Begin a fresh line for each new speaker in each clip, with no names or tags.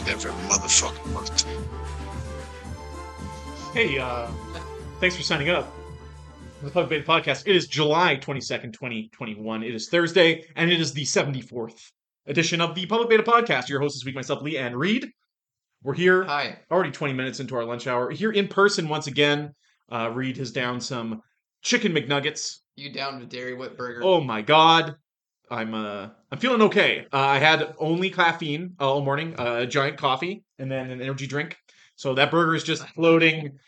damage every motherfucking month.
Hey, uh, thanks for signing up. The Public Beta Podcast. It is July 22nd, 2021. It is Thursday, and it is the 74th edition of the Public Beta Podcast. Your host this week, myself, Lee Ann Reed. We're here
Hi.
already 20 minutes into our lunch hour. Here in person once again. Uh, Reed has downed some chicken McNuggets.
You down to Dairy Whip Burger?
Oh my god. I'm uh I'm feeling okay. Uh, I had only caffeine uh, all morning, uh, a giant coffee, and then an energy drink. So that burger is just floating.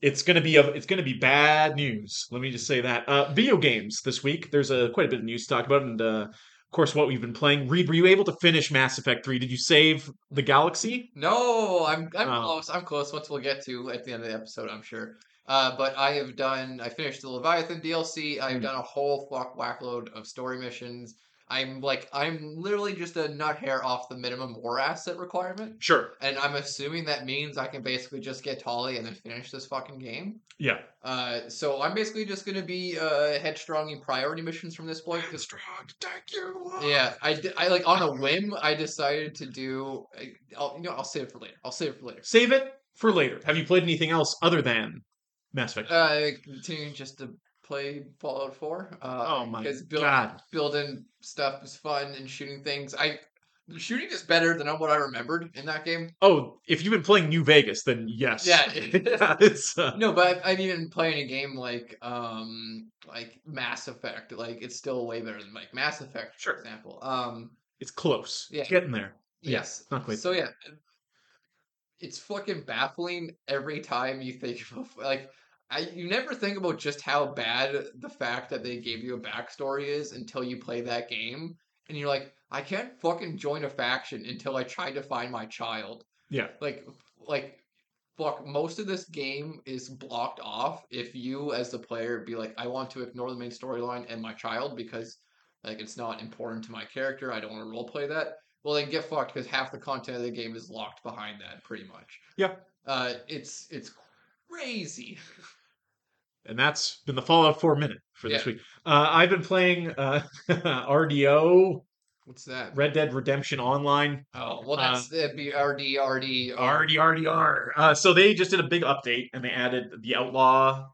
It's gonna be a, it's gonna be bad news. Let me just say that. Uh, video games this week. There's a quite a bit of news to talk about, and uh, of course what we've been playing. Reed, were you able to finish Mass Effect Three? Did you save the galaxy?
No, I'm I'm
Oh.
close. I'm close. Once we'll get to at the end of the episode, I'm sure. Uh, but I have done. I finished the Leviathan DLC. I've
Mm.
done a whole fuck whackload of story missions. I'm like I'm literally just a nut hair off the minimum war asset requirement,
Sure.
and I'm assuming that means I can basically just get Tali and then finish this fucking game.
Yeah.
Uh, so I'm basically just gonna be uh headstrong in priority missions from this point. 'cause-
Strong, thank you.
Yeah, I, I like on a whim. I decided to do. I'll you know I'll save it for later. I'll save it for later.
Save it for later. Have you played anything else other than Mass Effect?
Uh, continuing just to play Fallout Four. Uh,
oh my
because build,
god.
building stuff is fun and shooting things. I the shooting is better than what I remembered in that game.
Oh, if you've been playing New Vegas, then yes.
Yeah.
Yeah, it's uh,
No, but I've, I've even playing a game like um like Mass Effect. Like it's still way better than like Mass Effect,
Sure.
for example. Um,
it's close.
Yeah.
It's getting there. Yeah,
yes,
not quite.
So yeah, it's fucking baffling every time you think of like I you never think about just how bad the fact that they gave you a backstory is until you play that game and you're like I can't fucking join a faction until I try to find my child.
Yeah.
Like like fuck most of this game is blocked off if you as the player be like I want to ignore the main storyline and my child because like it's not important to my character. I don't want to roleplay that. Well, then get fucked because half the content of the game is locked behind that, pretty much.
Yeah.
Uh, it's it's crazy.
And that's been the Fallout 4 minute for this
Yeah.
week. Uh, I've been playing uh, RDO,
What's that?
Red Dead Redemption Online.
Oh, well,
Uh,
that's that'd be RD RD
RD, RDR. Uh, so they just did a big update and they added the outlaw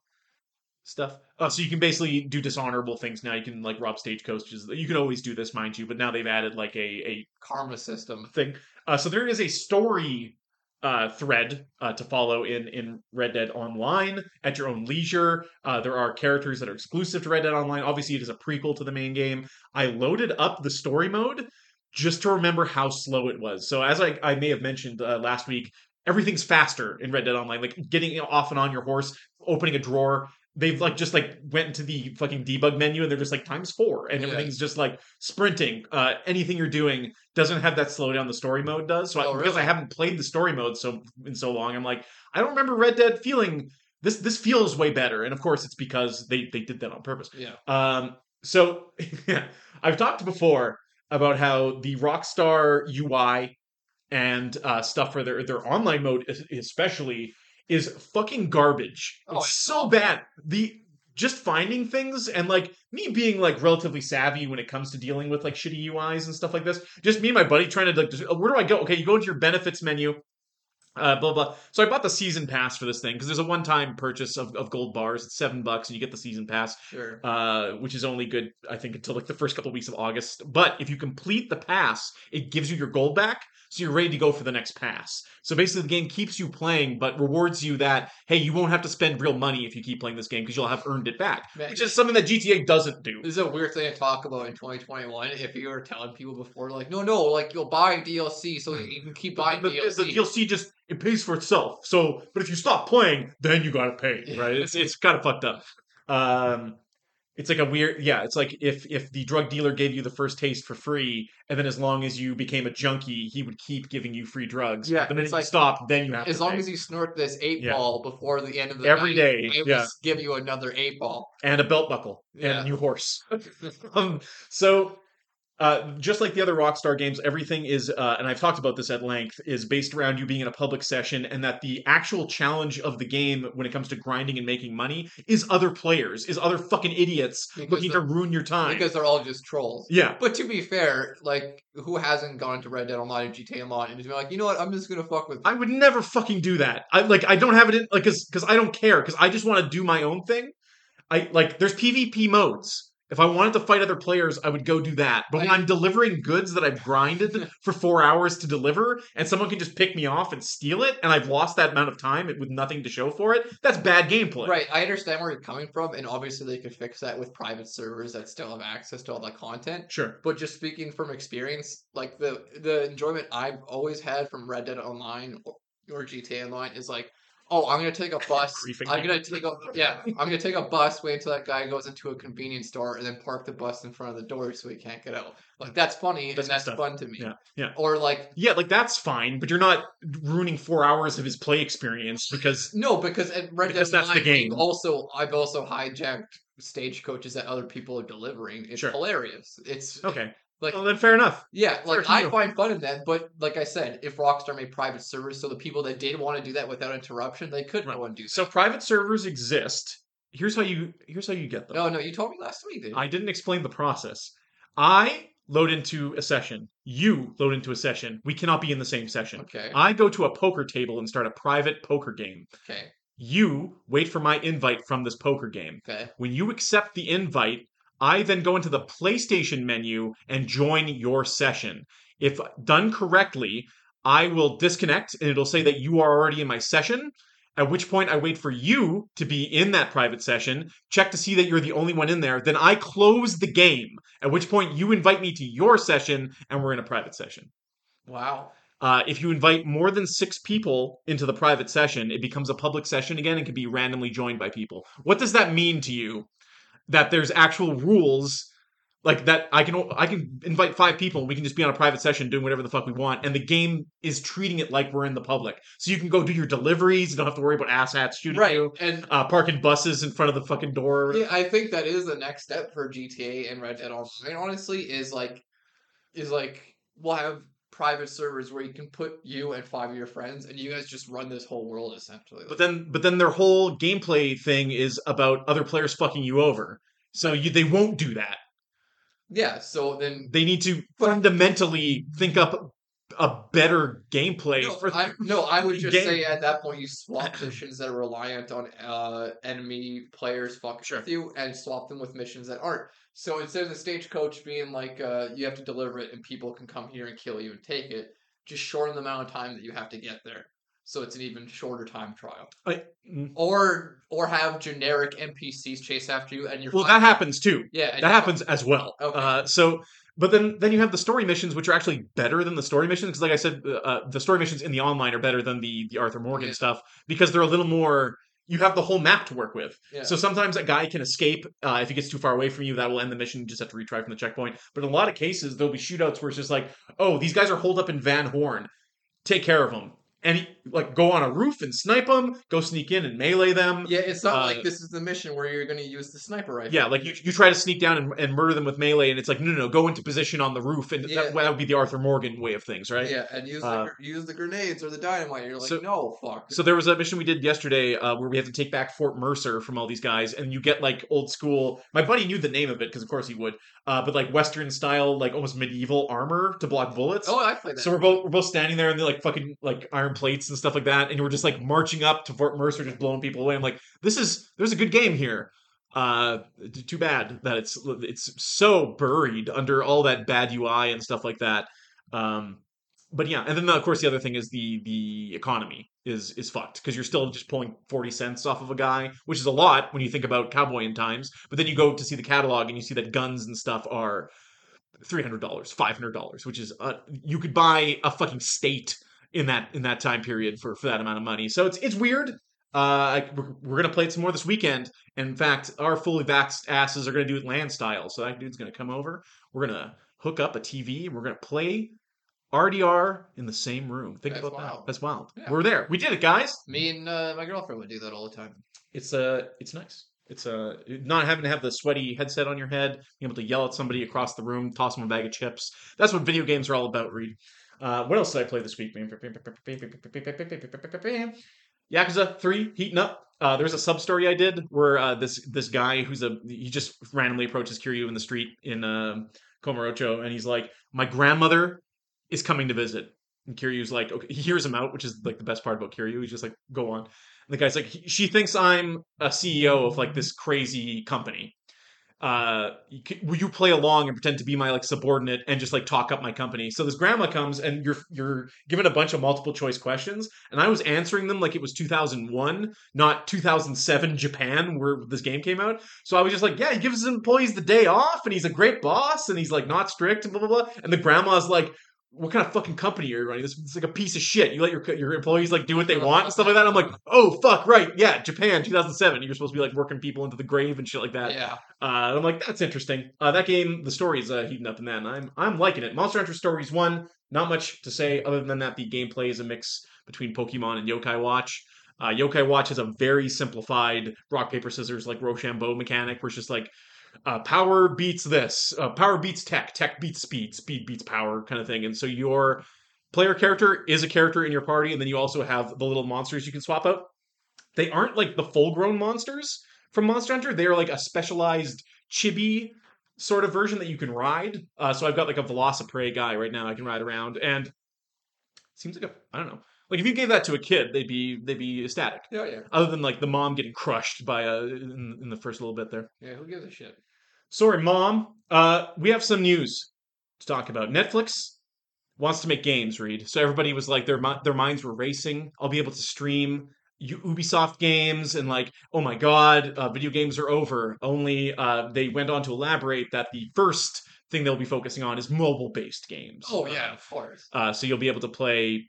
stuff. Uh, so you can basically do dishonorable things now. You can like rob stagecoaches. You can always do this, mind you, but now they've added like a, a
karma system.
thing. Uh, so there is a story uh, thread uh, to follow in in Red Dead Online at your own leisure. Uh, there are characters that are exclusive to Red Dead Online. Obviously, it is a prequel to the main game. I loaded up the story mode just to remember how slow it was. So as I, I may have mentioned uh, last week, everything's faster in Red Dead Online. Like getting off and on your horse, opening a drawer. They've like just like went into the fucking debug menu and they're just like times four and
Yeah.
everything's just like sprinting. Uh, anything you're doing doesn't have that slowdown the story mode does. So I,
Oh,
because I haven't played the story mode so in so long, I'm like, I don't remember Red Dead feeling this. This feels way better, and of course, it's because they they did that on purpose.
Yeah.
Um, so I've talked before about how the Rockstar UI and uh, stuff for their their online mode, especially, is fucking garbage.
Oh,
it's so bad. The just finding things and like me being like relatively savvy when it comes to dealing with like shitty UIs and stuff like this. Just me and my buddy trying to like, just, where do I go? Okay, you go into your benefits menu. Uh, blah blah. So I bought the season pass for this thing because there's a one-time purchase of, of gold bars. It's seven bucks, and you get the season pass
Sure.
uh, which is only good, I think, until like the first couple weeks of August. But if you complete the pass, it gives you your gold back, so you're ready to go for the next pass. So basically, the game keeps you playing, but rewards you that hey, you won't have to spend real money if you keep playing this game because you'll have earned it back,
Man,
which is something that GTA doesn't do.
This is a weird thing to talk about in 2021. If you were telling people before, like, no, no, like you'll buy DLC so you can keep buying
The, the,
DLC.
the DLC just it pays for itself. So, but if you stop playing, then you gotta pay, right? It's it's kind of fucked up. Um, it's like a weird, yeah. It's like if if the drug dealer gave you the first taste for free, and then as long as you became a junkie, he would keep giving you free drugs.
Yeah,
the minute
it's
you stop, then you have
as long
pay.
as you snort this eight
Yeah.
ball before the end of the
Every
night,
day,
I
yeah.
give you another eight ball.
and a belt buckle and a new horse. um, so uh, just like the other Rockstar games, everything is, uh, and I've talked about this at length, is based around you being in a public session, and that the actual challenge of the game when it comes to grinding and making money is other players, is other fucking idiots
Because
looking to ruin your time.
because they're all just trolls.
yeah,
But to be fair, like who hasn't gone to Red Dead Online or GTA Online and just been like, you know what, I'm just gonna fuck with.
I would never fucking do that. I like I don't have it in like cuz cuz I don't care cuz I just want to do my own thing. I like there's PvP modes. If I wanted to fight other players, I would go do that. But when
I-
I'm delivering goods that I've grinded for 4 hours to deliver and someone can just pick me off and steal it and I've lost that amount of time with nothing to show for it, that's bad gameplay.
Right, I understand where you're coming from, and obviously they could fix that with private servers that still have access to all that content.
Sure.
But just speaking from experience, like the the enjoyment I've always had from Red Dead Online or, or GTA Online is like, oh, I'm gonna take a bus. I'm gonna take a yeah, I'm gonna take a bus, wait until that guy goes into a convenience store, and then park the bus in front of the door so he can't get out. Like that's funny
That's
and that's
stuff.
fun to me.
Yeah, yeah.
Or like
Yeah, like that's fine, but you're not ruining 4 hours of his play experience because
no, because at Red
Because
Dead
that's the game.
also I've also hijacked stagecoaches that other people are delivering. It's
Sure.
hilarious. It's
okay.
Like
Well, then fair enough.
Yeah, like
to
I find fun in that, but like I said, if Rockstar made private servers so the people that did want to do that without interruption, they could
Right.
go and do that.
So private servers exist. Here's how you here's how you get them.
no, no, you told me last week, dude.
I didn't explain the process. I load into a session. You load into a session. We cannot be in the same session.
okay,
I go to a poker table and start a private poker game.
okay,
You wait for my invite from this poker game.
okay.
When you accept the invite, I then go into the PlayStation menu and join your session. If done correctly, I will disconnect and it'll say that you are already in my session. At which point, I wait for you to be in that private session, check to see that you're the only one in there. Then I close the game. At which point, you invite me to your session and we're in a private session.
Wow.
Uh, if you invite more than six people into the private session, it becomes a public session again and can be randomly joined by people. What does that mean to you? That there's actual rules like that I can I can invite five people and we can just be on a private session doing whatever the fuck we want and the game is treating it like we're in the public. So you can go do your deliveries, you don't have to worry about asshats shooting
Right,
you,
and
uh, parking buses in front of the fucking door.
yeah, I think that is the next step for GTA and Red Dead. Honestly, is like, is like we'll have private servers where you can put you and five of your friends, and you guys just run this whole world essentially.
But then, but then their whole gameplay thing is about other players fucking you over. So you, they won't do that.
yeah, so then
They need to fundamentally think up a better gameplay
No,
for.
I, no, I would just
game.
say at that point you swap missions that are reliant on uh, enemy players fucking
Sure.
with you and swap them with missions that aren't. So instead of the stagecoach being like uh, you have to deliver it and people can come here and kill you and take it, just shorten the amount of time that you have to get there. So it's an even shorter time trial.
I- mm.
Or or have generic NPCs chase after you and you're
well, that happens too.
yeah
That happens as well.
Okay.
Uh, so, but then then you have the story missions, which are actually better than the story missions because, like I said, uh, the story missions in the online are better than the the Arthur Morgan
Yeah.
stuff because they're a little more. You have the whole map to work with.
Yeah.
So sometimes a guy can escape uh, if he gets too far away from you. That will end the mission. You just have to retry from the checkpoint. But in a lot of cases, there'll be shootouts where it's just like, oh, these guys are holed up in Van Horn. Take care of them. And he, like go on a roof and snipe them. Go sneak in and melee them.
Yeah, it's not
uh,
like this is the mission where you're going to use the sniper rifle.
Yeah, like you, you try to sneak down and, and murder them with melee, and it's like no, no, no, go into position on the roof, and
Yeah.
that, that would be the Arthur Morgan way of things, right?
Yeah, and use
Uh,
the use the grenades or the dynamite. You're like,
so-
no, fuck.
So there was a mission we did yesterday uh, where we had to take back Fort Mercer from all these guys, and you get like old school. My buddy knew the name of it because of course he would, uh, but like Western style, like almost medieval armor to block bullets.
oh, I played that.
So we're both we're both standing there and they're like fucking like iron plates and stuff like that, and we're just like marching up to Fort Mercer, just blowing people away. I'm like, this is there's a good game here. Uh, too bad that it's it's so buried under all that bad UI and stuff like that. Um, but yeah, and then of course the other thing is the the economy is is fucked because you're still just pulling forty cents off of a guy, which is a lot when you think about cowboy in times. But then you go to see the catalog and you see that guns and stuff are three hundred dollars, five hundred dollars, which is uh, you could buy a fucking state in that in that time period for for that amount of money. So it's it's weird. Uh, we're, we're gonna play it some more this weekend. In fact, our fully vaxxed asses are gonna do it land style. So that dude's gonna come over. We're gonna hook up a TV and we're gonna play RDR in the same room. Think
That's
about that.
wild.
That's wild.
Yeah.
We're there. We did it, guys.
Me and uh, my girlfriend would do that all the time.
It's uh, it's nice. It's uh, not having to have the sweaty headset on your head, being able to yell at somebody across the room, toss them a bag of chips. That's what video games are all about, Reed. Uh, what else did I play this week? Yakuza 3 heating up. Uh, there's a sub story I did where uh, this this guy who's a he just randomly approaches Kiryu in the street in uh, Kamurocho and he's like, "My grandmother is coming to visit." And Kiryu's like, okay, he hears him out, which is like the best part about Kiryu. He's just like, "Go on." And the guy's like, "She thinks I'm a CEO of like this crazy company." Uh you will you play along and pretend to be my like subordinate and just like talk up my company? So this grandma comes and you're you're given a bunch of multiple choice questions and i was answering them like it was 2001 not 2007 japan where this game came out. So i was just like yeah he gives his employees the day off and he's a great boss and he's like not strict and blah blah blah. And the grandma's like what kind of fucking company are you running? This is like a piece of shit. You let your your employees like do what they want and stuff like that. I'm like, oh fuck, right, yeah, Japan, 2007. You're supposed to be like working people into the grave and shit like that.
yeah.
Uh, I'm like, that's interesting. Uh, that game, the story's uh, heating up in that, and I'm I'm liking it. Monster Hunter Stories one, not much to say other than that the gameplay is a mix between Pokemon and Yokai Watch. Uh, Yokai Watch has a very simplified rock paper scissors like Rochambeau mechanic, where it's just like uh, power beats this, uh, power beats tech, tech beats speed, speed beats power, kind of thing. And so your player character is a character in your party, and then you also have the little monsters you can swap out. They aren't like the full grown monsters from Monster Hunter. They are like a specialized chibi sort of version that you can ride. Uh, so I've got like a Velociprey guy right now I can ride around, and seems like a I don't know. Like if you gave that to a kid, they'd be they'd be ecstatic.
Yeah, yeah.
Other than like the mom getting crushed by a in, in the first little bit there.
Yeah, who gives a shit?
Sorry, mom. Uh, we have some news to talk about. Netflix wants to make games, Reed. So everybody was like, their their minds were racing. I'll be able to stream Ubisoft games, and like, oh my god, uh, video games are over. Only uh, they went on to elaborate that the first thing they'll be focusing on is mobile based games.
Oh yeah, of course.
Uh, so you'll be able to play.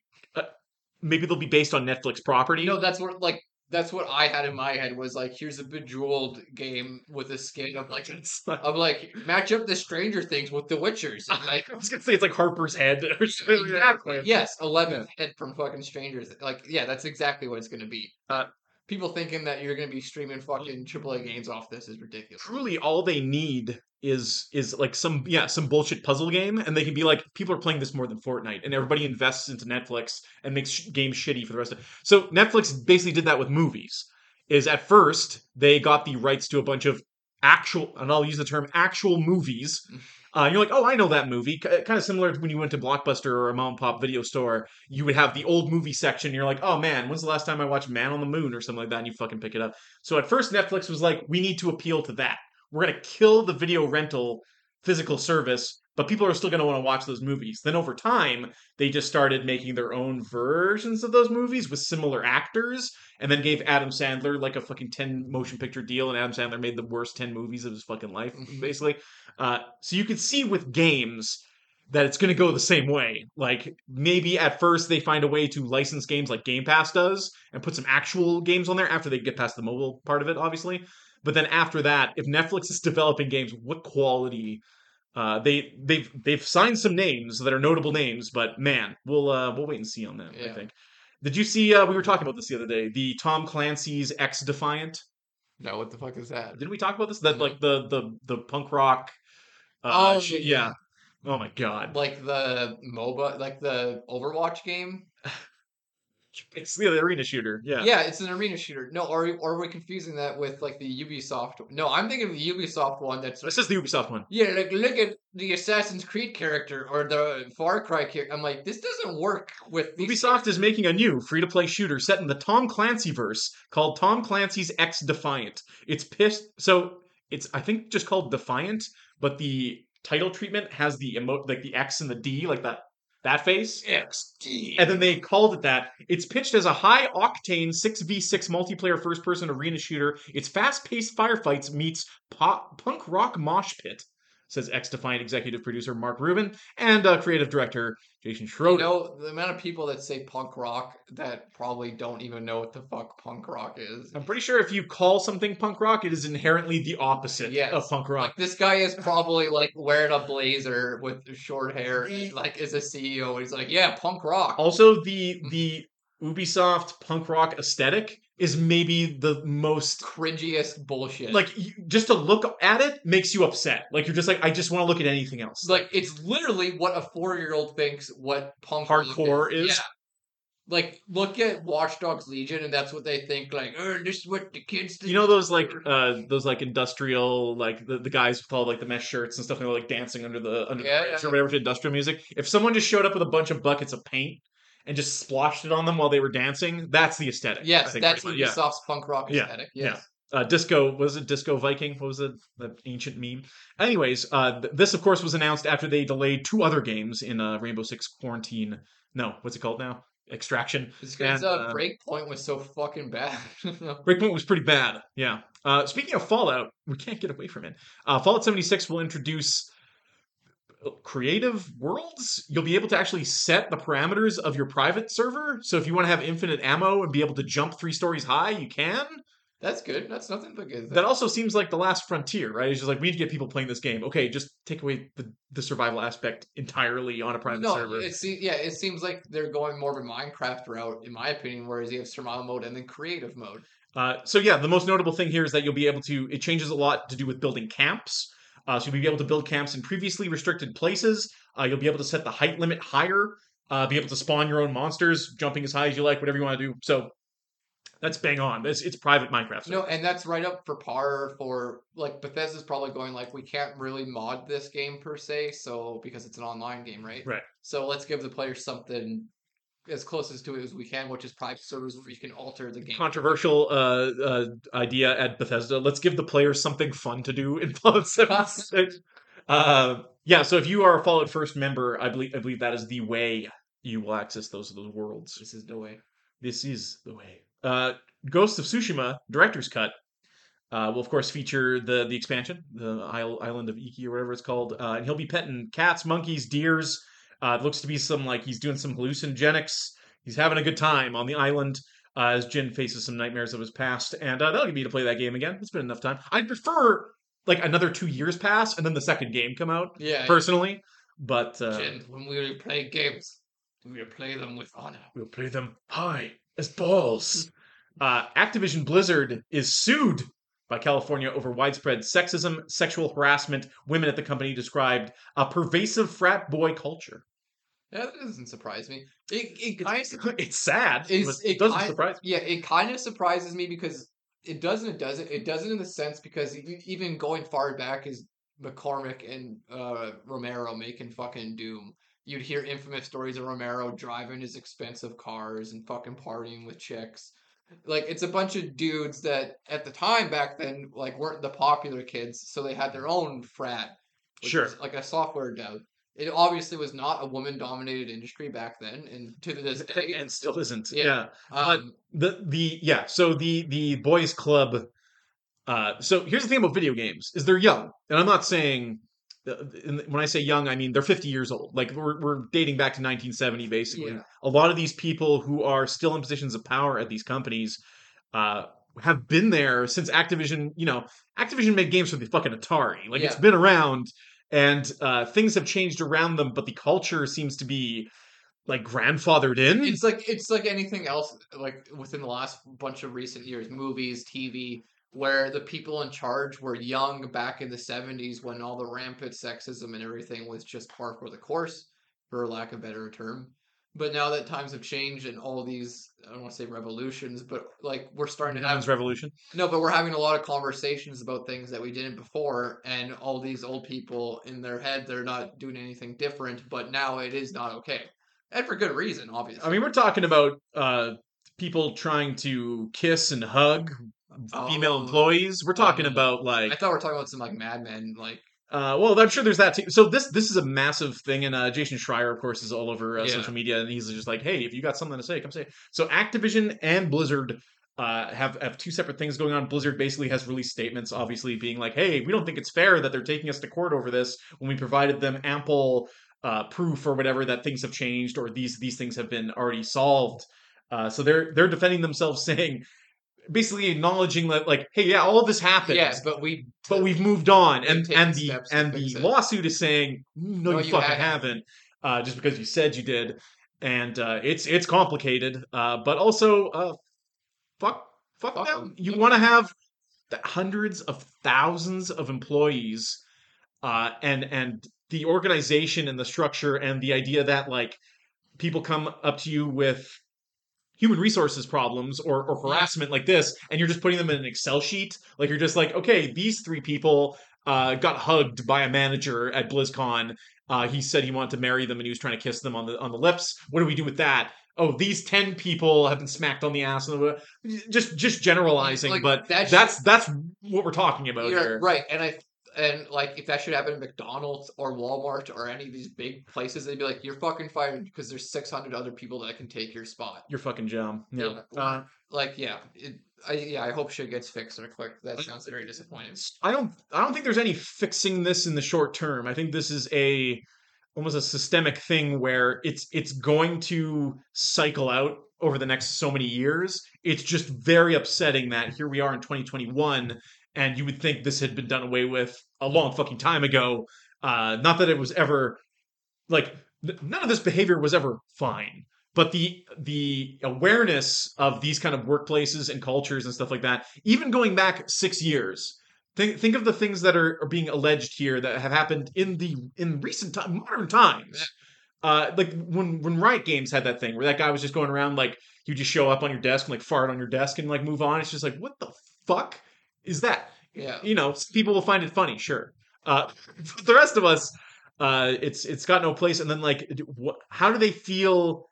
Maybe they'll be based on Netflix property.
No, that's what like that's what I had in my head was like, here's a bejeweled game with a skin of like of like match up the Stranger Things with the Witchers. Like
I was gonna say it's like Harper's Head. or something.
exactly. Yes, eleventh head from fucking strangers. Like, yeah, that's exactly what it's gonna be.
Uh,
People thinking that you're gonna be streaming fucking AAA games off this is ridiculous.
truly all they need is is like some yeah some bullshit puzzle game and they can be like people are playing this more than Fortnite and everybody invests into Netflix and makes sh- games shitty for the rest of so Netflix basically did that with movies is at first they got the rights to a bunch of actual and I'll use the term actual movies mm. Uh, you're like oh I know that movie. Kind of similar to when you went to Blockbuster or a mom and pop video store you would have the old movie section you're like oh man when's the last time I watched Man on the Moon or something like that? And you fucking pick it up. So at first Netflix was like we need to appeal to that. We're going to kill the video rental physical service, but people are still going to want to watch those movies. Then over time, they just started making their own versions of those movies with similar actors, and then gave Adam Sandler like a fucking 10 motion picture deal, and Adam Sandler made the worst 10 movies of his fucking life, basically. Uh, so you can see with games that it's going to go the same way. Like maybe at first they find a way to license games like Game Pass does and put some actual games on there after they get past the mobile part of it, obviously. But then after that, if Netflix is developing games, what quality? Uh, they they've they've signed some names that are notable names, but man, we'll uh, we'll wait and see on that. I think. Did you see? Uh, we were talking about this the other day. The Tom Clancy's XDefiant.
No, what the fuck is that?
Didn't we talk about this? That
No.
like the the the punk rock. Uh,
Oh, yeah,
yeah. Oh my god.
Like the MOBA, like the Overwatch game?
It's the arena shooter. Yeah.
Yeah, it's an arena shooter. No, or are we confusing that with like the Ubisoft? No, I'm thinking of the Ubisoft one. That's
This is the Ubisoft one.
yeah, like look at the Assassin's Creed character or the Far Cry character. I'm like, this doesn't work with these
Ubisoft is making a new free to play shooter set in the Tom Clancy verse called Tom Clancy's XDefiant. It's pissed. So it's, I think, just called Defiant, but the title treatment has the emo like the X and the D, like that that face.
XD.
And then they called it that. It's pitched as a high octane 6v6 multiplayer first person arena shooter. It's fast paced firefights meets pop, punk rock mosh pit, says XDefiant executive producer Mark Rubin and uh, creative director Jason
You
Schroeder.
know the amount of people that say punk rock that probably don't even know what the fuck punk rock is.
I'm pretty sure if you call something punk rock, it is inherently the opposite
Yes.
of punk rock.
Like this guy is probably like wearing a blazer with short hair, and, like is a CEO. He's like, yeah, punk rock.
Also, the the Ubisoft punk rock aesthetic is maybe the most
cringiest bullshit.
like you, just to look at it makes you upset. Like you're just like I just want to look at anything else.
like it's literally what a four year old thinks what punk
Hardcore
rock
is?
Yeah. Like look at Watch Dogs Legion, and that's what they think. Like, oh, this is what the kids. Think
you know those like uh those like industrial like the, the guys with all like the mesh shirts and stuff and they're like dancing under the under
Yeah,
the
yeah.
or whatever to industrial music. If someone just showed up with a bunch of buckets of paint and just sploshed it on them while they were dancing, that's the aesthetic. I
Yes,
think,
that's
much. yeah.
Punk rock aesthetic.
yeah.
Yes.
uh, disco was it disco viking what was it the ancient meme anyways uh, th- this of course was announced after they delayed two other games in uh, rainbow six quarantine no what's it called now extraction
because uh,
uh,
Breakpoint was so fucking bad.
breakpoint was pretty bad yeah uh, speaking of fallout we can't get away from it uh, fallout 76 will introduce creative worlds you'll be able to actually set the parameters of your private server so if you want to have infinite ammo and be able to jump three stories high you can
That's good. That's nothing but good.
that also seems like the last frontier, right? It's just like we need to get people playing this game. Okay, just take away the, the survival aspect entirely on a private
no,
server.
it se- yeah, it seems like they're going more of a Minecraft route, in my opinion. Whereas you have survival mode and then creative mode.
Uh, so yeah, the most notable thing here is that you'll be able to. It changes a lot to do with building camps. Uh, so you'll be able to build camps in previously restricted places. Uh, you'll be able to set the height limit higher. Uh, be able to spawn your own monsters, jumping as high as you like, whatever you want to do. So that's bang on. It's, it's private Minecraft.
No, and that's right up for par for like Bethesda's probably going like we can't really mod this game per se, so because it's an online game, right?
Right.
So let's give the players something as closest to it as we can, which is private servers where you can alter the game.
controversial uh, uh, idea at Bethesda. Let's give the players something fun to do in Fallout 76. uh, yeah, so if you are a Fallout First member, I believe I believe that is the way you will access those of those worlds.
This is the way.
This is the way. Uh, Ghost of Tsushima Director's Cut uh, will of course feature the the expansion, the Isle, Island of Iki or whatever it's called, uh, and he'll be petting cats, monkeys, deers. Uh, it looks to be some like he's doing some hallucinogenics. He's having a good time on the island uh, as Jin faces some nightmares of his past, and uh, that'll get me to play that game again. It's been enough time. I'd prefer like another two years pass and then the second game come out
Yeah.
personally, but uh,
Jen, when we play games, we play them with honor.
We'll play them high as balls. Uh, Activision Blizzard is sued by California over widespread sexism, sexual harassment. Women at the company described a pervasive frat boy culture.
Yeah, that doesn't surprise me. It it kind of
It's sad.
It's- it
it doesn't
kind-
surprise me.
yeah, it kind of surprises me because it doesn't. It doesn't. It doesn't in the sense because even going far back is Carmack and uh, Romero making fucking Doom, you'd hear infamous stories of Romero driving his expensive cars and fucking partying with chicks. Like it's a bunch of dudes that at the time back then like weren't the popular kids, so they had their own frat.
Sure.
like a software dev. It obviously was not a woman-dominated industry back then, and to this day,
And still isn't.
Yeah.
yeah.
um,
the the yeah so the the boys club uh so here's the thing about video games is they're young and i'm not saying uh, when i say young i mean they're 50 years old like we're, we're dating back to 1970 basically
Yeah.
a lot of these people who are still in positions of power at these companies uh have been there since activision you know activision made games for the fucking atari like it's been around and uh things have changed around them but the culture seems to be like grandfathered in.
It's like it's like anything else like within the last bunch of recent years movies tv where the people in charge were young back in the 70s when all the rampant sexism and everything was just par for the course for lack of a better term but now that times have changed and all these i don't want to say revolutions but like we're starting to have
revolution
no, but we're having a lot of conversations about things that we didn't before, and all these old people in their head, they're not doing anything different, but now it is not okay. And for good reason, obviously.
I mean, we're talking about uh, people trying to kiss and hug female
Oh.
employees. We're talking
Um,
about like I
thought we are talking about some like Mad Men, like
uh, well, I'm sure there's that too. So this this is a massive thing, and uh, Jason Schreier, of course, is all over uh,
Yeah.
social media, and he's just like, hey, if you got something to say, come say. it." So Activision and Blizzard. Uh, have have two separate things going on. Blizzard basically has released statements, obviously being like, "Hey, we don't think it's fair that they're taking us to court over this when we provided them ample uh, proof or whatever that things have changed or these these things have been already solved." Uh, so they're they're defending themselves, saying, basically acknowledging that, like, "Hey, yeah, all of this happened,
yes, but we
but we've moved on." And and the and the
it.
lawsuit is saying, "No,
No,
you,
you
fucking
haven't."
haven't," uh, just because you said you did. And uh, it's it's complicated, uh, but also uh, fuck Fuck,
Fuck
them.
'em.
You want to have hundreds of thousands of employees, uh, and and the organization and the structure and the idea that like people come up to you with human resources problems or, or harassment like this and you're just putting them in an excel sheet like you're just like okay these three people uh, got hugged by a manager at blizzcon. Uh, he said he wanted to marry them and he was trying to kiss them on the on the lips. What do we do with that? Oh these 10 people have been smacked on the ass and just just generalizing
Like,
but
that
that's that's what we're talking about here.
right, and I and like if that should happen at McDonald's or Walmart or any of these big places, they'd be like, "You're fucking fired because there's 600 other people that can take your spot."
your fucking job yeah,
Yeah.
Uh,
Like, yeah, it, I, yeah, I hope shit gets fixed real quick. That sounds very disappointing.
I don't I don't think there's any fixing this in the short term. I think this is a almost a systemic thing where it's it's going to cycle out over the next so many years. It's just very upsetting that here we are in 2021 and you would think this had been done away with a long fucking time ago. Uh not that it was ever like n- none of this behavior was ever fine but the the awareness of these kind of workplaces and cultures and stuff like that even going back 6 years think think of the things that are, are being alleged here that have happened in the in recent time modern times. Uh like when when riot games had that thing where that guy was just going around like you just show up on your desk and like fart on your desk and like move on. It's just like what the fuck is that
Yeah,
you know, people will find it funny, sure. Uh, the rest of us, uh, it's it's got no place. And then like, what? How do they feel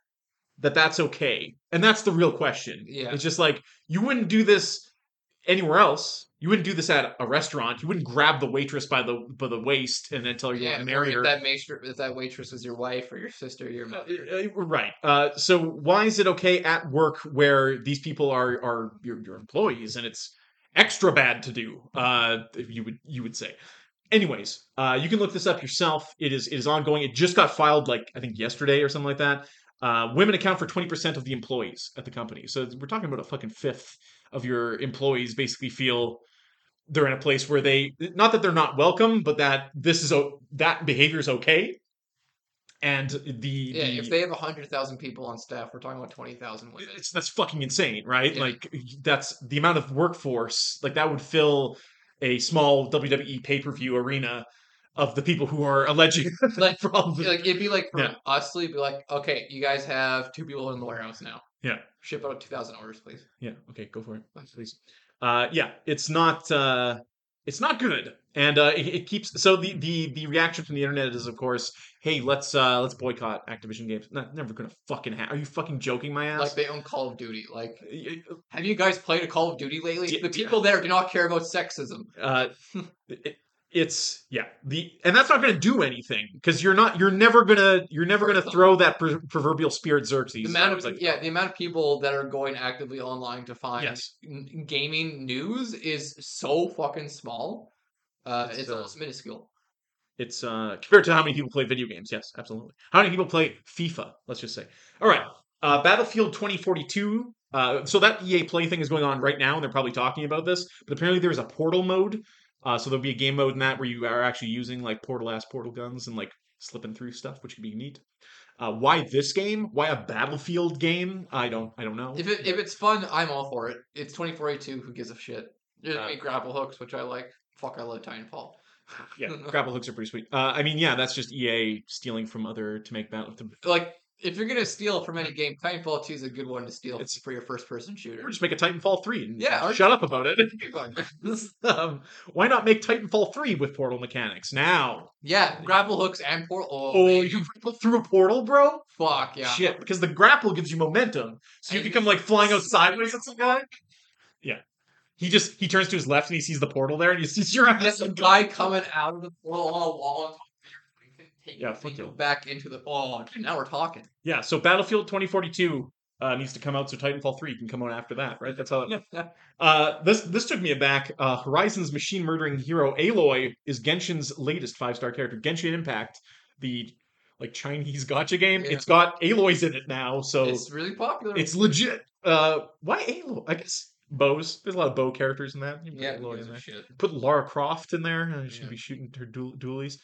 that that's okay? And that's the real question.
Yeah.
it's just like you wouldn't do this anywhere else. You wouldn't do this at a restaurant. You wouldn't grab the waitress by the by the waist and then tell her you
yeah.
want to marry
if
her.
that waitress, if that waitress was your wife or your sister, or your
Uh,
mother.
uh, Right. Uh, so why is it okay at work where these people are are your, your employees and it's extra bad to do? Uh, you would you would say. Anyways, uh, you can look this up yourself. It is it is ongoing. It just got filed like I think yesterday or something like that. Uh, women account for twenty percent of the employees at the company. So we're talking about a fucking fifth of your employees basically feel they're in a place where they not that they're not welcome, but that this is o- that behavior is okay. And the
Yeah,
the,
if they have hundred thousand people on staff, we're talking about twenty thousand women.
it's that's fucking insane, right?
Yeah.
Like that's the amount of workforce like that would fill a small WWE pay per view arena of the people who are alleging
Like-
from
like it'd be like for
Yeah.
us be like, okay, you guys have two people in the warehouse now.
Yeah.
Ship out two thousand orders, please.
yeah okay go for it please uh yeah it's not uh it's not good and uh it, it keeps so the the the reaction from the internet is of course hey let's uh let's boycott activision games not never gonna fucking ha- are you fucking joking my ass
Like they own Call of Duty. Like, have you guys played a Call of Duty lately?
Yeah,
the people there do not care about sexism.
uh it, it's yeah the and that's not going to do anything because you're not you're never gonna you're never gonna throw that pro- proverbial spirit xerxes
The amount of
like,
yeah, the amount of people that are going actively online to find
Yes.
n- gaming news is so fucking small. Uh,
It's,
it's,
uh,
almost minuscule.
it's uh compared to how many people play video games yes absolutely how many people play fifa let's just say all right uh battlefield 2042 uh so that ea play thing is going on right now and they're probably talking about this but apparently there's a portal mode uh so there'll be a game mode in that where you are actually using like portal ass portal guns and like slipping through stuff which could be neat uh why this game why a battlefield game i don't i don't know
If it if it's fun, I'm all for it. It's 2482. Who gives a shit? There's
Uh,
grapple hooks, which I like. Fuck, I love Titanfall.
yeah grapple hooks are pretty sweet uh i mean yeah that's just ea stealing from other to make battle to
Like, if you're gonna steal from any game, Titanfall 2 is a good one to steal
It's-
for your first person shooter.
or just make a titanfall 3 and
Yeah,
shut up about it um, why not make Titanfall 3 with portal mechanics now?
yeah, grapple hooks and portal. Oh,
Oh, you grapple through a portal, bro?
fuck yeah.
Shit, because the grapple gives you momentum. So you
And
can come like flying out sideways at some guy. Yeah. He just he turns to his left and he sees the portal there and he sees your ass.
There's a guy coming out of the portal on a wall on top of your take
Yeah, fuck you.
back into the. Oh, now we're talking.
Yeah, so Battlefield 2042 uh, needs to come out so Titanfall 3 can come out after that, right? That's how it Uh, this this took me aback. Uh, Horizon's machine murdering hero Aloy is Genshin's latest five star character. Genshin Impact, the like Chinese gacha game.
Yeah.
It's got Aloys in it now, so
it's really popular.
it's legit. Uh, why Aloy? I guess bows. There's a lot of bow characters in that. You put
yeah,
Aloy in there.
shit.
Put Lara Croft in there. She'd
Yeah.
be shooting her duel- dualies.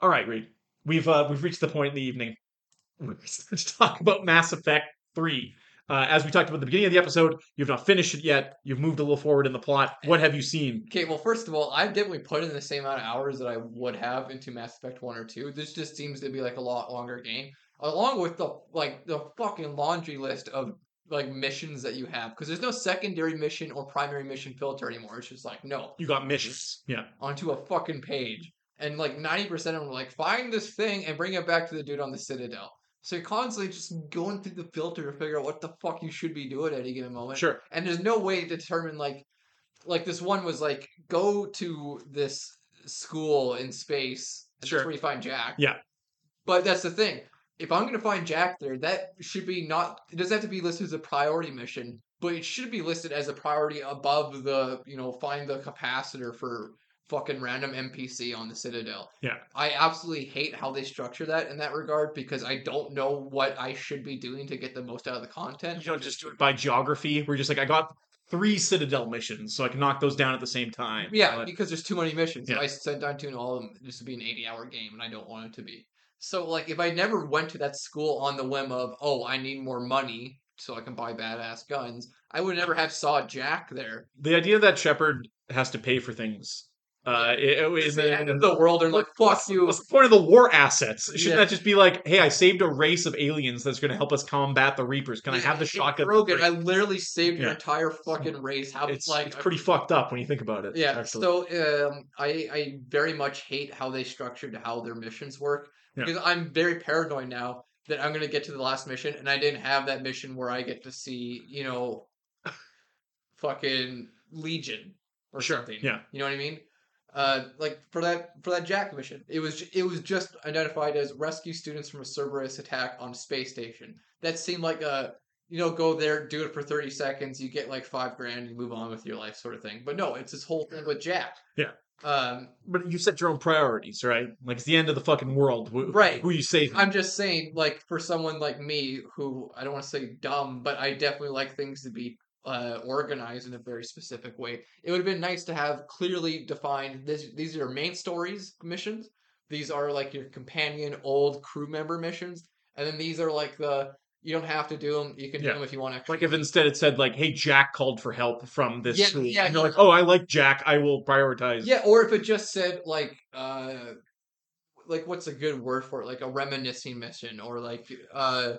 All right, Reed. We've uh, we've reached the point in the evening. Let's talk about Mass Effect Three. Uh, as we talked about at the beginning of the episode, you've not finished it yet. You've moved a little forward in the plot. What have you seen?
Okay, well, first of all, I've definitely put in the same amount of hours that I would have into Mass Effect One or Two. This just seems to be like a lot longer game, along with the like the fucking laundry list of like missions that you have, because there's no secondary mission or primary mission filter anymore. It's just like no,
You got missions. Yeah.
onto a fucking page, and like ninety percent of them are like find this thing and bring it back to the dude on the Citadel. So you're constantly just going through the filter to figure out what the fuck you should be doing at any given moment
Sure.
and there's no way to determine like like this one was like go to this school in space and
Sure.
that's where you find jack
Yeah.
but that's the thing if i'm going to find jack there that should be not it doesn't have to be listed as a priority mission but it should be listed as a priority above the you know find the capacitor for fucking random npc on the citadel
Yeah.
i absolutely hate how they structure that in that regard because i don't know what i should be doing to get the most out of the content
You don't just do it by geography. We're just like, I got three Citadel missions, so I can knock those down at the same time.
Yeah,
But-
because there's too many missions.
Yeah.
If I said down to all of them, this would be an 80 hour game, and I don't want it to be. So, like, if I never went to that school on the whim of, oh, I need more money so I can buy badass guns, I would never have saw Jack there.
the idea that Shepard has to pay for things. Uh, it, it,
It's the end of the world, and like, fuck you.
What's the point of the war assets? Shouldn't
Yeah.
that just be like, hey, I saved a race of aliens that's going to help us combat the Reapers? Can I have the shotgun?
Broken. I literally saved your entire fucking race. How
it's
like
it's pretty fucked up when you think about it.
Yeah,
actually.
so um, I I very much hate how they structured how their missions work
Yeah.
because I'm very paranoid now that I'm gonna get to the last mission and I didn't have that mission where I get to see you know, fucking Legion or
Sure,
something.
yeah.
you know what I mean. Uh, like for that for that Jack mission, it was it was just identified as rescue students from a Cerberus attack on a space station. That seemed like a you know go there, do it for thirty seconds, you get like five grand, you move on with your life, sort of thing. But no, it's this whole thing with Jack.
Yeah.
Um,
but you set your own priorities, right? Like it's the end of the fucking world. Who,
Right.
Who you save?
I'm just saying, like for someone like me, who I don't want to say dumb, but I definitely like things to be uh, organized in a very specific way. It would have been nice to have clearly defined. This, these are your main stories missions. These are like your companion old crew member missions, and then these are like the you don't have to do them. You can
Yeah.
do them if you want to.
Like if instead it said like, "Hey, Jack called for help from this
Yeah,
school,"
yeah,
and you're like, "Oh, I like Jack. I will prioritize."
Yeah, or if it just said like uh like what's a good word for it? Like a reminiscing mission or like uh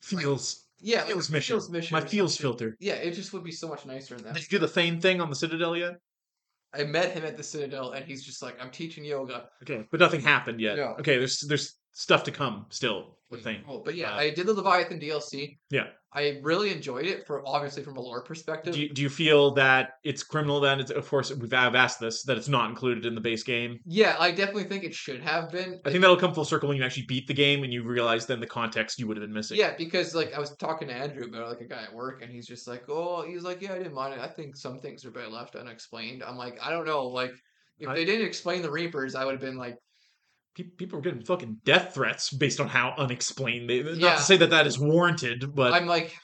feels
yeah, like
feels mission.
feels mission.
My feels filter.
Yeah, it just would be so much nicer in that.
Did you do the Thane thing on the Citadel yet?
I met him at the Citadel and he's just like, I'm teaching yoga.
Okay, but nothing happened yet.
No.
Okay, there's there's stuff to come still with Thane.
Oh, but yeah,
Uh,
I did the Leviathan DLC.
Yeah.
I really enjoyed it for obviously from a lore perspective.
Do you, do you feel that it's criminal then? It's, of course, we've I've asked this that it's not included in the base game.
yeah, I definitely think it should have been.
I think that'll come full circle when you actually beat the game and you realize then the context you would have been missing.
Yeah, because like I was talking to Andrew about like a guy at work, and he's just like, "Oh, he's like, yeah, I didn't mind it. I think some things are better left unexplained." I'm like, I don't know, like if
I-
they didn't explain the Reapers, I would have been like,
people were getting fucking death threats based on how unexplained they. Not
Yeah.
to say that that is warranted, but
I'm like,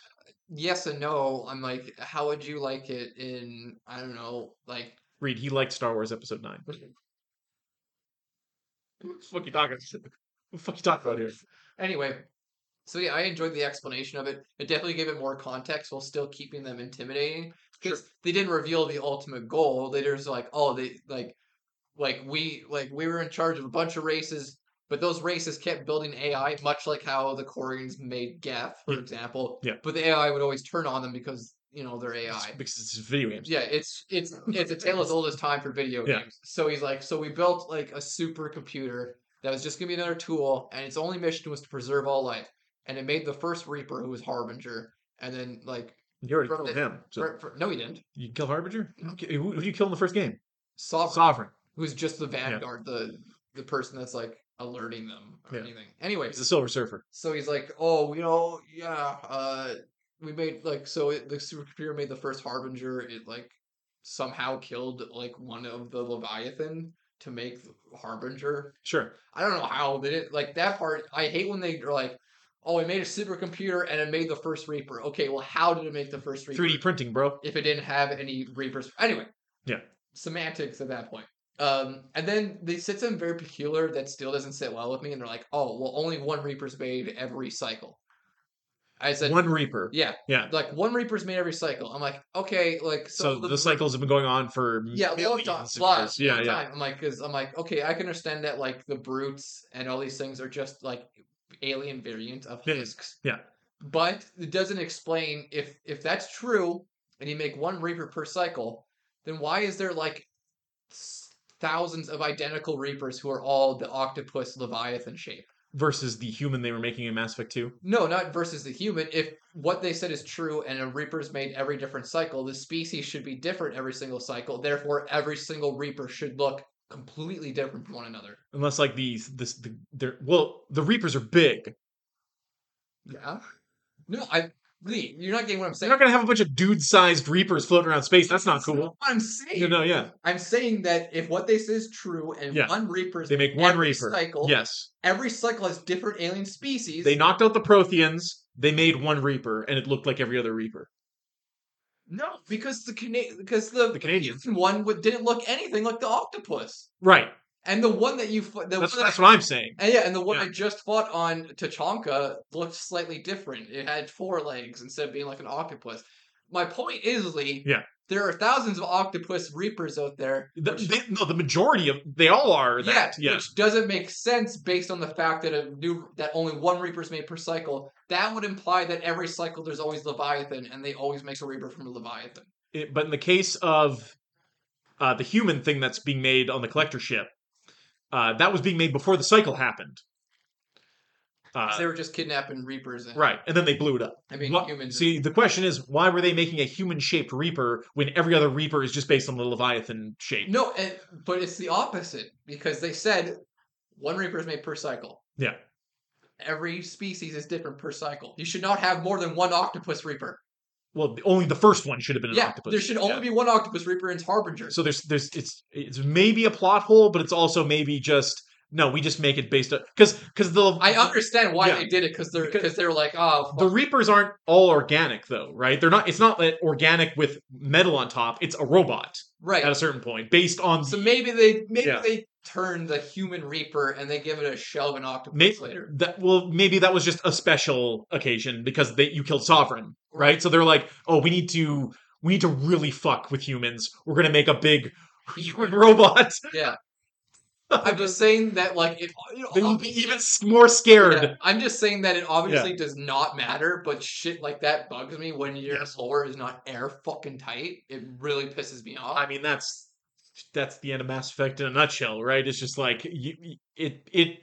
yes and no. I'm like, how would you like it in I don't know, like
Reed he liked Star Wars Episode Nine. What the fuck you talking? What the fuck you talking about here?
Anyway, so yeah, I enjoyed the explanation of it. It definitely gave it more context while still keeping them intimidating. Because they didn't reveal the ultimate goal. They just like, oh, they like, like we like we were in charge of a bunch of races, but those races kept building AI, much like how the Quarians made Geth, for
Yeah.
example.
Yeah.
But the AI would always turn on them because you know they're AI.
It's because it's video games.
Yeah, it's it's it's a tale as old as time for video
Yeah.
games. So he's like, so we built like a supercomputer that was just gonna be another tool, and its only mission was to preserve all life. And it made the first Reaper, who was Harbinger, and then like,
You already killed
the-
him. So
for, for, no, he didn't.
you kill Harbinger? Okay, Who, who you kill in the first game?
Sovereign,
Sovereign.
Who's just the vanguard, the the person that's like alerting them or
Yeah.
anything. Anyway,
He's a Silver Surfer.
So he's like, oh, you know, yeah, uh, we made like so it, the supercomputer made the first harbinger. It like somehow killed like one of the leviathan to make the harbinger.
Sure.
I don't know how they did it. like that part. I hate when they are like, oh, we made a supercomputer and it made the first reaper. Okay, well, how did it make the first reaper?
3D printing, bro.
if it didn't have any reapers. Anyway,
Yeah.
semantics at that point. Um, and then they said something very peculiar that still doesn't sit well with me. And they're like, "Oh, well, only one reaper's made every cycle." I said
One Reaper.
Yeah,
Yeah.
like one Reaper's made every cycle. I'm like, okay, like
So,
so,
the, cycles have been going on for
yeah, long time.
Yeah, yeah.
time. I'm like, because I'm like, okay, I can understand that like the brutes and all these things are just like alien variant of husks.
yeah.
But it doesn't explain if if that's true and you make one Reaper per cycle, then why is there like thousands of identical Reapers who are all the octopus leviathan shape?
Versus the human they were making in Mass Effect 2.
No, not versus the human. If what they said is true and a Reaper's made every different cycle, the species should be different every single cycle. Therefore, every single Reaper should look completely different from one another.
Unless like these this the they're well, the Reapers are big.
Yeah. No, I Lee, you're not getting what I'm saying.
You're not gonna have a bunch of dude-sized Reapers floating around space. That's not
That's
cool.
what I'm saying.
You know, yeah.
I'm saying that if what they say is true and
Yeah.
one reaper,
They make one Reaper.
cycle,
Yes.
every cycle has different alien species.
They knocked out the Protheans, they made one Reaper, and it looked like every other Reaper.
no, because the Cana- because the,
The Canadians.
one would, didn't look anything like the octopus,
Right.
And the one that you fu- the
That's
one
that's
that-
what I'm saying.
And yeah, and the one
Yeah.
I just fought on Tuchanka looked slightly different. It had four legs instead of being like an octopus. My point is, Lee,
Yeah.
there are thousands of octopus reapers out there.
The,
which-
they, no, the majority of they all are
yeah,
that. Yeah.
which doesn't make sense based on the fact that a new that only one reaper is made per cycle. That would imply that every cycle there's always Leviathan, and they always make a reaper from a Leviathan.
It- but in the case of uh, the human thing that's being made on the collector ship, uh, that was being made before the cycle happened. Uh,
they were just kidnapping reapers. And,
right, and then they blew it up.
I mean,
What-
humans.
see, the question is, why were they making a human-shaped Reaper when every other Reaper is just based on the Leviathan shape?
no, and, but it's the opposite because they said one reaper is made per cycle.
Yeah.
every species is different per cycle. You should not have more than one octopus reaper.
Well, only the first one should have been an
yeah,
octopus.
there should only
Yeah.
be one octopus reaper in Harbinger.
So there's there's it's it's maybe a plot hole, but it's also maybe just no. We just make it based on because because the
I understand why
Yeah.
they did it because they're
Because-
because they were like, oh,
the. Reapers aren't all organic though, right? They're not. It's not like organic with metal on top. It's a robot
right.
at a certain point based on
So maybe they maybe
Yeah.
they turn the human reaper and they give it a shell of an octopus
Maybe
later.
that well maybe that was just a special occasion because they you killed Sovereign, right? So they're like, oh, we need to we need to really fuck with humans. We're gonna make a big human robot.
Yeah. I'm just saying that like it know,
They will be even more scared.
yeah, I'm just saying that it obviously does not matter, but shit like that bugs me when your
Yes.
lore is not air fucking tight. It really pisses me off.
I mean, that's that's the end of Mass Effect in a nutshell, right? It's just like you, it it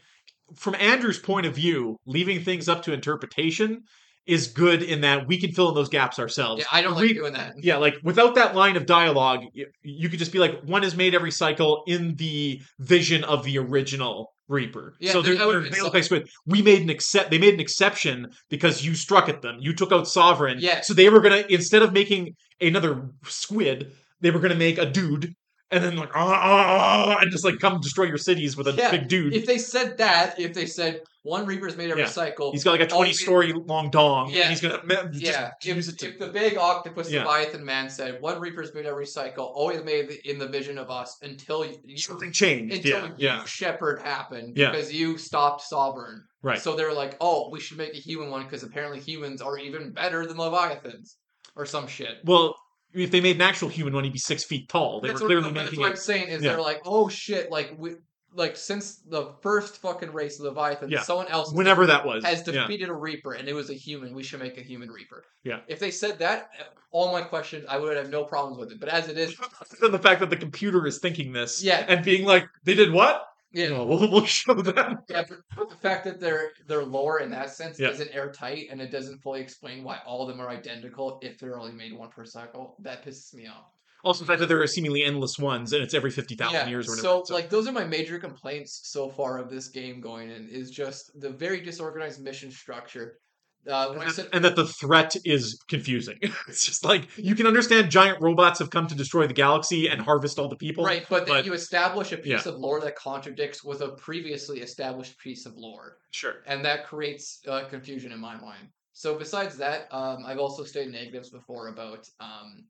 from Andrew's point of view, leaving things up to interpretation is good in that we can fill in those gaps ourselves.
yeah, I don't like
Re-
doing that.
Yeah, like without that line of dialogue, you, you could just be like, one is made every cycle in the vision of the original Reaper.
Yeah,
so they're, they're- they look
some-
like squid. We made an except. They made an exception because you struck at them. You took out Sovereign.
Yeah.
So they were gonna instead of making another squid, they were gonna make a dude, and then like ah, ah, ah, and just like come destroy your cities with a
Yeah,
big dude.
If they said that, if they said one Reaper is made every
Yeah.
cycle,
He's got like a
all
twenty
you-
story long dong.
Yeah.
And he's gonna just
yeah, if,
to
if the big octopus
Yeah.
Leviathan man said one reaper Reaper's made every cycle, always made in the vision of us until you,
something changed.
until
Yeah,
you
yeah,
Shepard happened
Yeah.
because you stopped Sovereign.
right.
So they're like, oh, we should make a human one because apparently humans are even better than Leviathans or some shit.
Well, if they made an actual human one, he'd be six feet tall. They
That's
were
what,
clearly
that's
making
what
it.
I'm saying is
yeah.
they're like, oh shit, like we like since the first fucking race of Leviathan,
Yeah.
someone else
Whenever that was,
has
yeah.
defeated a Reaper and it was a human, we should make a human Reaper.
Yeah.
If they said that, all my questions, I would have no problems with it. But as it is,
Then the fact that the computer is thinking this,
Yeah.
and being like, they did what?
Yeah,
we'll, we'll show them.
yeah but, but the fact that their their lore in that sense
Yeah.
isn't airtight and it doesn't fully explain why all of them are identical if they're only made one per cycle, that pisses me off.
Also, the fact that there are seemingly endless ones, and it's every fifty thousand years or whatever.
So, like, those are my major complaints so far of this game going in is just the very disorganized mission structure. Uh, when I said,
and that the threat is confusing. it's just like you can understand giant robots have come to destroy the galaxy and harvest all the people.
right, but then
but-
you establish a piece
yeah.
of lore that contradicts with a previously established piece of lore,
Sure.
and that creates uh, confusion in my mind. So, besides that, um, I've also stated negatives before about um,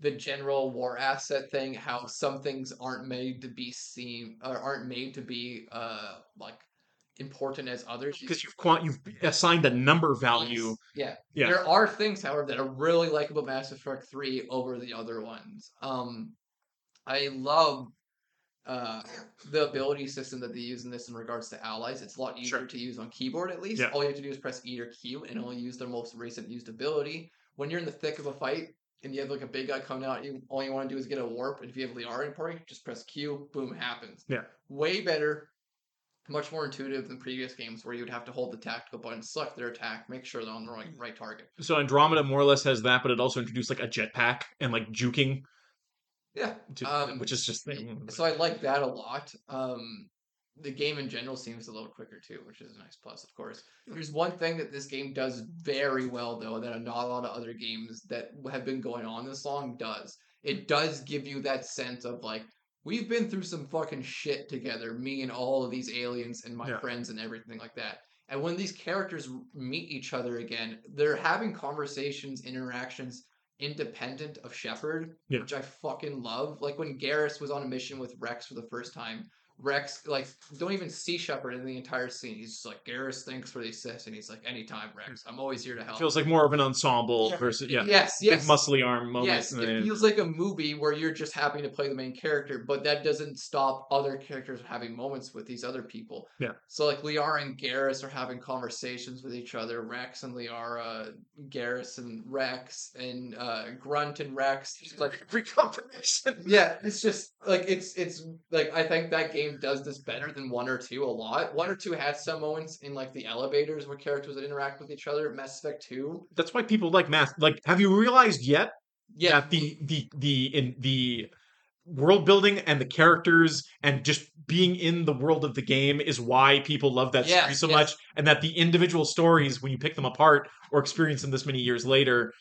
the general war asset thing. How some things aren't made to be seen or aren't made to be uh, like important as others.
because you've quant you've assigned a number value.
Yeah.
Yeah.
There are things, however, that I really like about Mass Effect 3 over the other ones. Um, I love uh, the ability system that they use in this in regards to allies. It's a lot easier
Sure.
to use on keyboard, at least.
Yeah.
All you have to do is press E or Q and only use their most recent used ability. When you're in the thick of a fight and you have like a big guy coming out, you all you want to do is get a warp. And if you have Liara in party, just press Q, boom, happens.
Yeah.
Way better much more intuitive than previous games where you would have to hold the tactical button, select their attack, make sure they're on the right, right target.
So Andromeda more or less has that, but it also introduced like a jetpack and like juking,
Yeah.
to,
Um,
which is just
So I like that a lot. Um, the game in general seems a little quicker too, which is a nice plus, of course. There's one thing that this game does very well, though, that not a lot of other games that have been going on this long does. It does give you that sense of like we've been through some fucking shit together, me and all of these aliens and my
Yeah.
friends and everything like that. And when these characters meet each other again, they're having conversations, interactions independent of Shepard,
Yeah.
which I fucking love. Like when Garrus was on a mission with Wrex for the first time, Wrex like don't even see Shepard in the entire scene. He's just like Garrus, thanks for the assist, and he's like, anytime, Wrex, I'm always here to help.
feels like more of an ensemble
Yeah.
versus yeah,
yes,
big
yes,
muscly arm moment.
Yes, it
then-
feels like a movie where you're just happy to play the main character, but that doesn't stop other characters having moments with these other people.
Yeah.
So like Liara and Garrus are having conversations with each other. Wrex and Liara, Garrus and Wrex, and uh, Grunt and Wrex. It's like
every combination.
yeah, it's just like it's it's like I think that game does this better than one or two a lot. One or two had some moments in like the elevators where characters would interact with each other. Mass Effect Two,
That's why people like math. Like, have you realized yet
yeah,
that the the the in the world building and the characters and just being in the world of the game is why people love that
Yes,
series so
yes.
much and that the individual stories when you pick them apart or experience them this many years later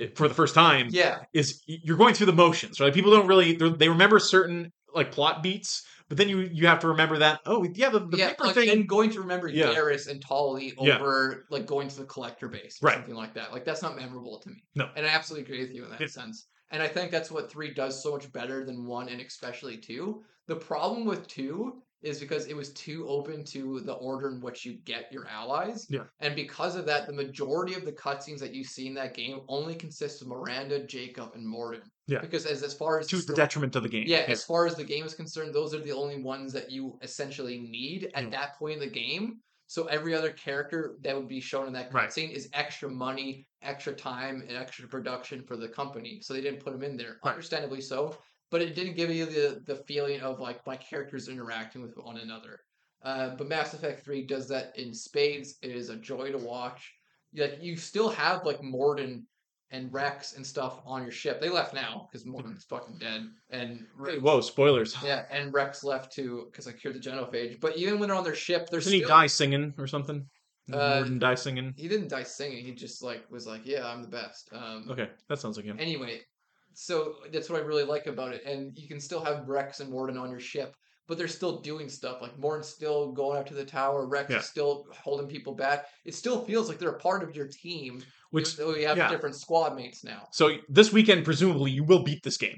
eh, for the first time
yeah,
is you're going through the motions right people don't really they remember certain like plot beats but then you you have to remember that oh yeah the, the
yeah,
paper
like,
thing
and going to remember
Yeah.
Garrus and Tali
Yeah.
over like going to the collector base or
Right.
something like that. Like that's not memorable to me.
No.
and I absolutely agree with you in that
Yeah.
sense. And I think that's what three does so much better than one, and especially two. The problem with two is because it was too open to the order in which you get your allies.
Yeah.
And because of that, the majority of the cutscenes that you see in that game only consist of Miranda, Jacob, and Mordin.
Yeah.
Because as as far as
to the
sto-
detriment of the game
yeah, as far as the game is concerned, those are the only ones that you essentially need at
Yeah.
that point in the game. So every other character that would be shown in that
Right.
cutscene is extra money, extra time, and extra production for the company. So they didn't put them in there,
Right.
understandably so. But it didn't give you the the feeling of like my characters interacting with one another. Uh, but Mass Effect Three does that in spades. It is a joy to watch. Like you still have like Mordin and Wrex and stuff on your ship. They left now because Mordin's fucking dead, and
Hey, whoa spoilers
yeah, and Wrex left too because I cured the genophage. But even when they're on their ship, they're
Doesn't he die singing or something?
Uh,
Mordin die singing.
He didn't die singing. He just like was like, "Yeah, I'm the best." Um,
Okay, that sounds like him.
Anyway, so that's what I really like about it, and you can still have Wrex and Mordin on your ship, but they're still doing stuff. Like Mordin's still going up to the tower. Wrex
Yeah.
is still holding people back. It still feels like they're a part of your team,
Which
we have
yeah.
different squad mates now.
so this weekend, presumably, you will beat this game.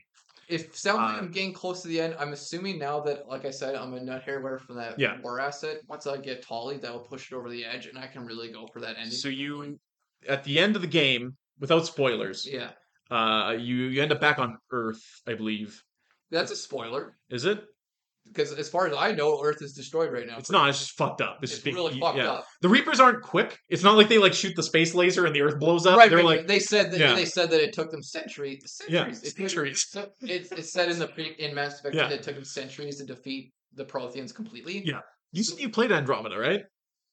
If sounds like
Uh,
I'm getting close to the end, I'm assuming now that, like I said, I'm a nut hair wearer from that
Yeah.
war asset. Once I get Tali, that will push it over the edge, and I can really go for that ending.
So you, at the end of the game, without spoilers,
yeah,
uh, you you end up back on Earth, I believe.
that's a spoiler
Is it?
because as far as I know, Earth is destroyed right now.
It's not. It's just fucked up. It's,
It's
just
really fucked
yeah.
up.
The Reapers aren't quick. It's not like they like shoot the space laser and the Earth blows up.
Right,
They're like
they said that
yeah.
they said that it took them centuries.
Yeah,
Centuries. It
centuries.
it's it's said in the pre, in Mass Effect
Yeah.
that it took them centuries to defeat the Protheans completely.
Yeah. you you played Andromeda, right?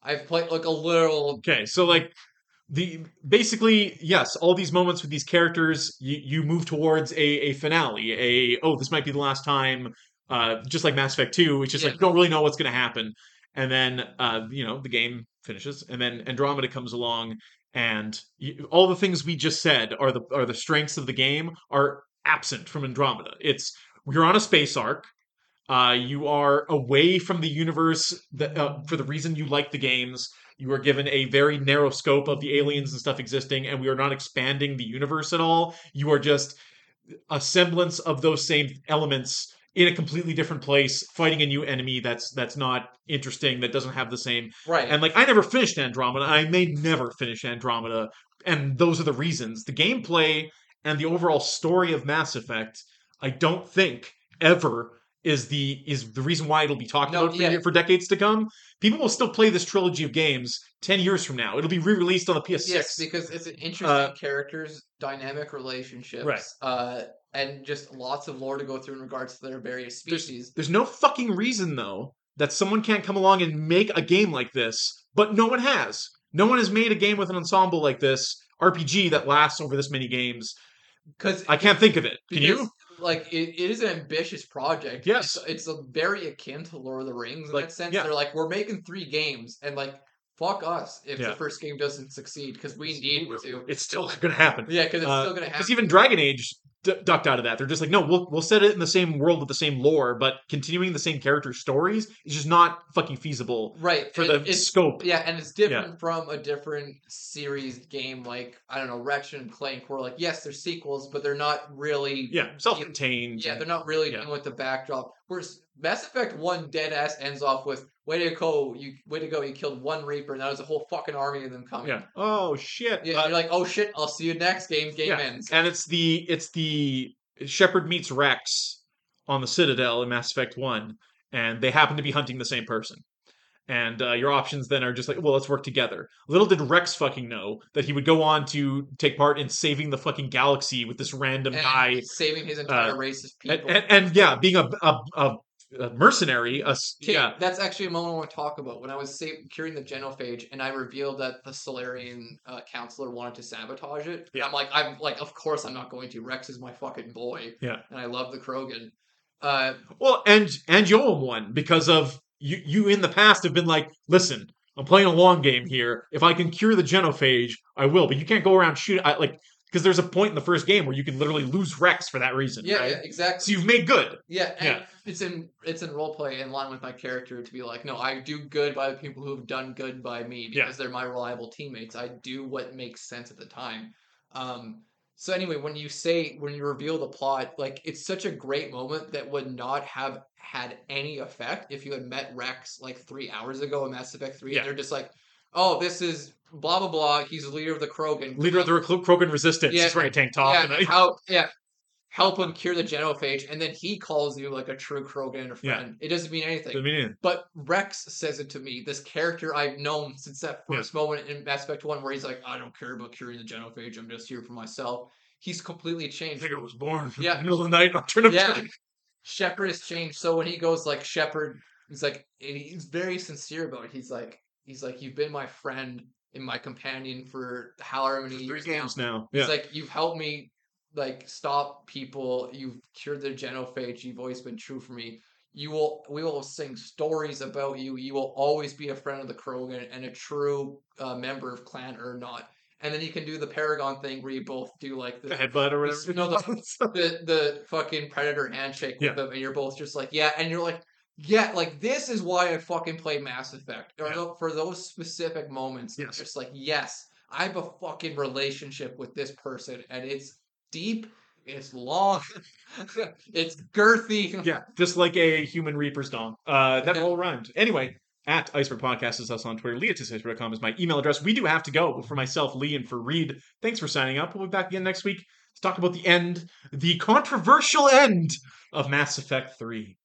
I've played like a little.
Okay, so like the basically yes, all these moments with these characters, you, you move towards a, a finale. A oh, this might be the last time. Uh, just like Mass Effect Two, it's just
Yeah.
like you don't really know what's going to happen, and then uh, you know the game finishes, and then Andromeda comes along, and you, all the things we just said are the are the strengths of the game are absent from Andromeda. It's you're on a space arc. Uh, you are away from the universe that, uh, for the reason you like the games. You are given a very narrow scope of the aliens and stuff existing, and we are not expanding the universe at all. You are just a semblance of those same elements in a completely different place, fighting a new enemy that's that's not interesting, that doesn't have the same.
right.
And like, I never finished Andromeda. I may never finish Andromeda, and those are the reasons. The gameplay and the overall story of Mass Effect, I don't think ever is the is the reason why it'll be talked
No,
about for,
yeah.
for decades to come. People will still play this trilogy of games ten years from now. It'll be re-released on the PS6.
Yes, because it's an interesting
Uh,
characters, dynamic relationships,
Right.
uh, and just lots of lore to go through in regards to their various
There's-
species.
There's no fucking reason though that someone can't come along and make a game like this, but no one has. No one has made a game with an ensemble like this RPG that lasts over this many games.
Because
I can't think of it. Can you?
Like it, it is an ambitious project.
Yes.
it's, it's a very akin to Lord of the Rings in
Like,
that sense.
yeah.
They're like, we're making three games, and like, fuck us if
Yeah.
the first game doesn't succeed because we need to.
It's still going to happen.
Yeah, because it's
Uh,
still gonna happen.
Because even Dragon Age d- ducked out of that. They're just like, no, we'll we'll set it in the same world with the same lore, but continuing the same character stories is just not fucking feasible
right
for
and
the scope.
Yeah, and it's different from a different series game like I don't know Ratchet and Clank, where like yes, they're sequels, but they're not really
Yeah, self-contained.
yeah, they're not really
Yeah.
dealing with the backdrop. Whereas Mass Effect One dead ass ends off with "Way to go, you way to go, you killed one Reaper, and that was a whole fucking army of them coming."
yeah. Oh shit.
yeah.
Uh,
you're like, oh shit, I'll see you next game. Game
Yeah,
ends.
and it's the it's the Shepard meets Wrex on the Citadel in Mass Effect One, and they happen to be hunting the same person. And uh, your options then are just like, well, let's work together. Little did Wrex fucking know that he would go on to take part in saving the fucking galaxy with this random
And
guy,
saving his entire
uh,
race of
and,
people.
and, and yeah, being a a, a, a mercenary. A,
Okay,
yeah,
that's actually a moment I want to talk about. When I was sa- curing the genophage, and I revealed that the Salarian uh, counselor wanted to sabotage it.
Yeah.
I'm like, I'm like, of course I'm not going to. Wrex is my fucking boy.
Yeah.
and I love the Krogan. Uh,
Well, and and Yoam won because of you. You in the past have been like, listen, I'm playing a long game here. If I can cure the genophage, I will. But you can't go around shooting. I, like because there's a point in the first game where you can literally lose Wrex for that reason.
yeah,
right?
yeah, exactly.
So you've made good.
Yeah, and
Yeah.
it's in it's in role play in line with my character to be like, no, I do good by the people who've done good by me
Yeah.
because they're my reliable teammates. I do what makes sense at the time. Um, so anyway, when you say when you reveal the plot, like it's such a great moment that would not have had any effect if you had met Wrex like three hours ago in Mass Effect Three.
Yeah.
They're just like, oh, this is blah blah blah. He's the leader of the Krogan.
Leader of the Krogan Resistance.
Yeah,
He's wearing a tank top.
yeah,
and I-
how yeah, help him cure the genophage, and then he calls you like a true Krogan and a
Yeah.
friend. It doesn't mean anything.
I mean,
But Wrex says it to me. This character I've known since that
Yeah.
first moment in Mass Effect One, where he's like, "I don't care about curing the genophage. I'm just here for myself." He's completely changed.
Nigga was born in
Yeah.
the middle of the night on turnip
Yeah. Shepard has changed. So when he goes like Shepard, he's like he's very sincere about it. He's like he's like you've been my friend and my companion for however many
Three
years now.
games now.
It's
Yeah.
like you've helped me like stop people, you've cured their genophage, you've always been true for me. You will we will sing stories about you. You will always be a friend of the Krogan and a true uh, member of clan Urdnot. And then you can do the Paragon thing where you both do like
The
the
headbutt or whatever.
no, the, the fucking predator handshake with
Yeah.
them and you're both just like, yeah, and you're like, yeah, like this is why I fucking play Mass Effect.
Yeah.
for those specific moments, it's
Yes.
just like, yes, I have a fucking relationship with this person, and it's deep, it's long, it's girthy.
yeah, just like a human reaper's dong. Uh, that all rhymed. Anyway, at Iceberg Podcast is us on Twitter. Lee at iceberg.com is my email address. We do have to go. But for myself, Lee, and for Reed, thanks for signing up. We'll be back again next week to talk about the end, the controversial end of Mass Effect 3.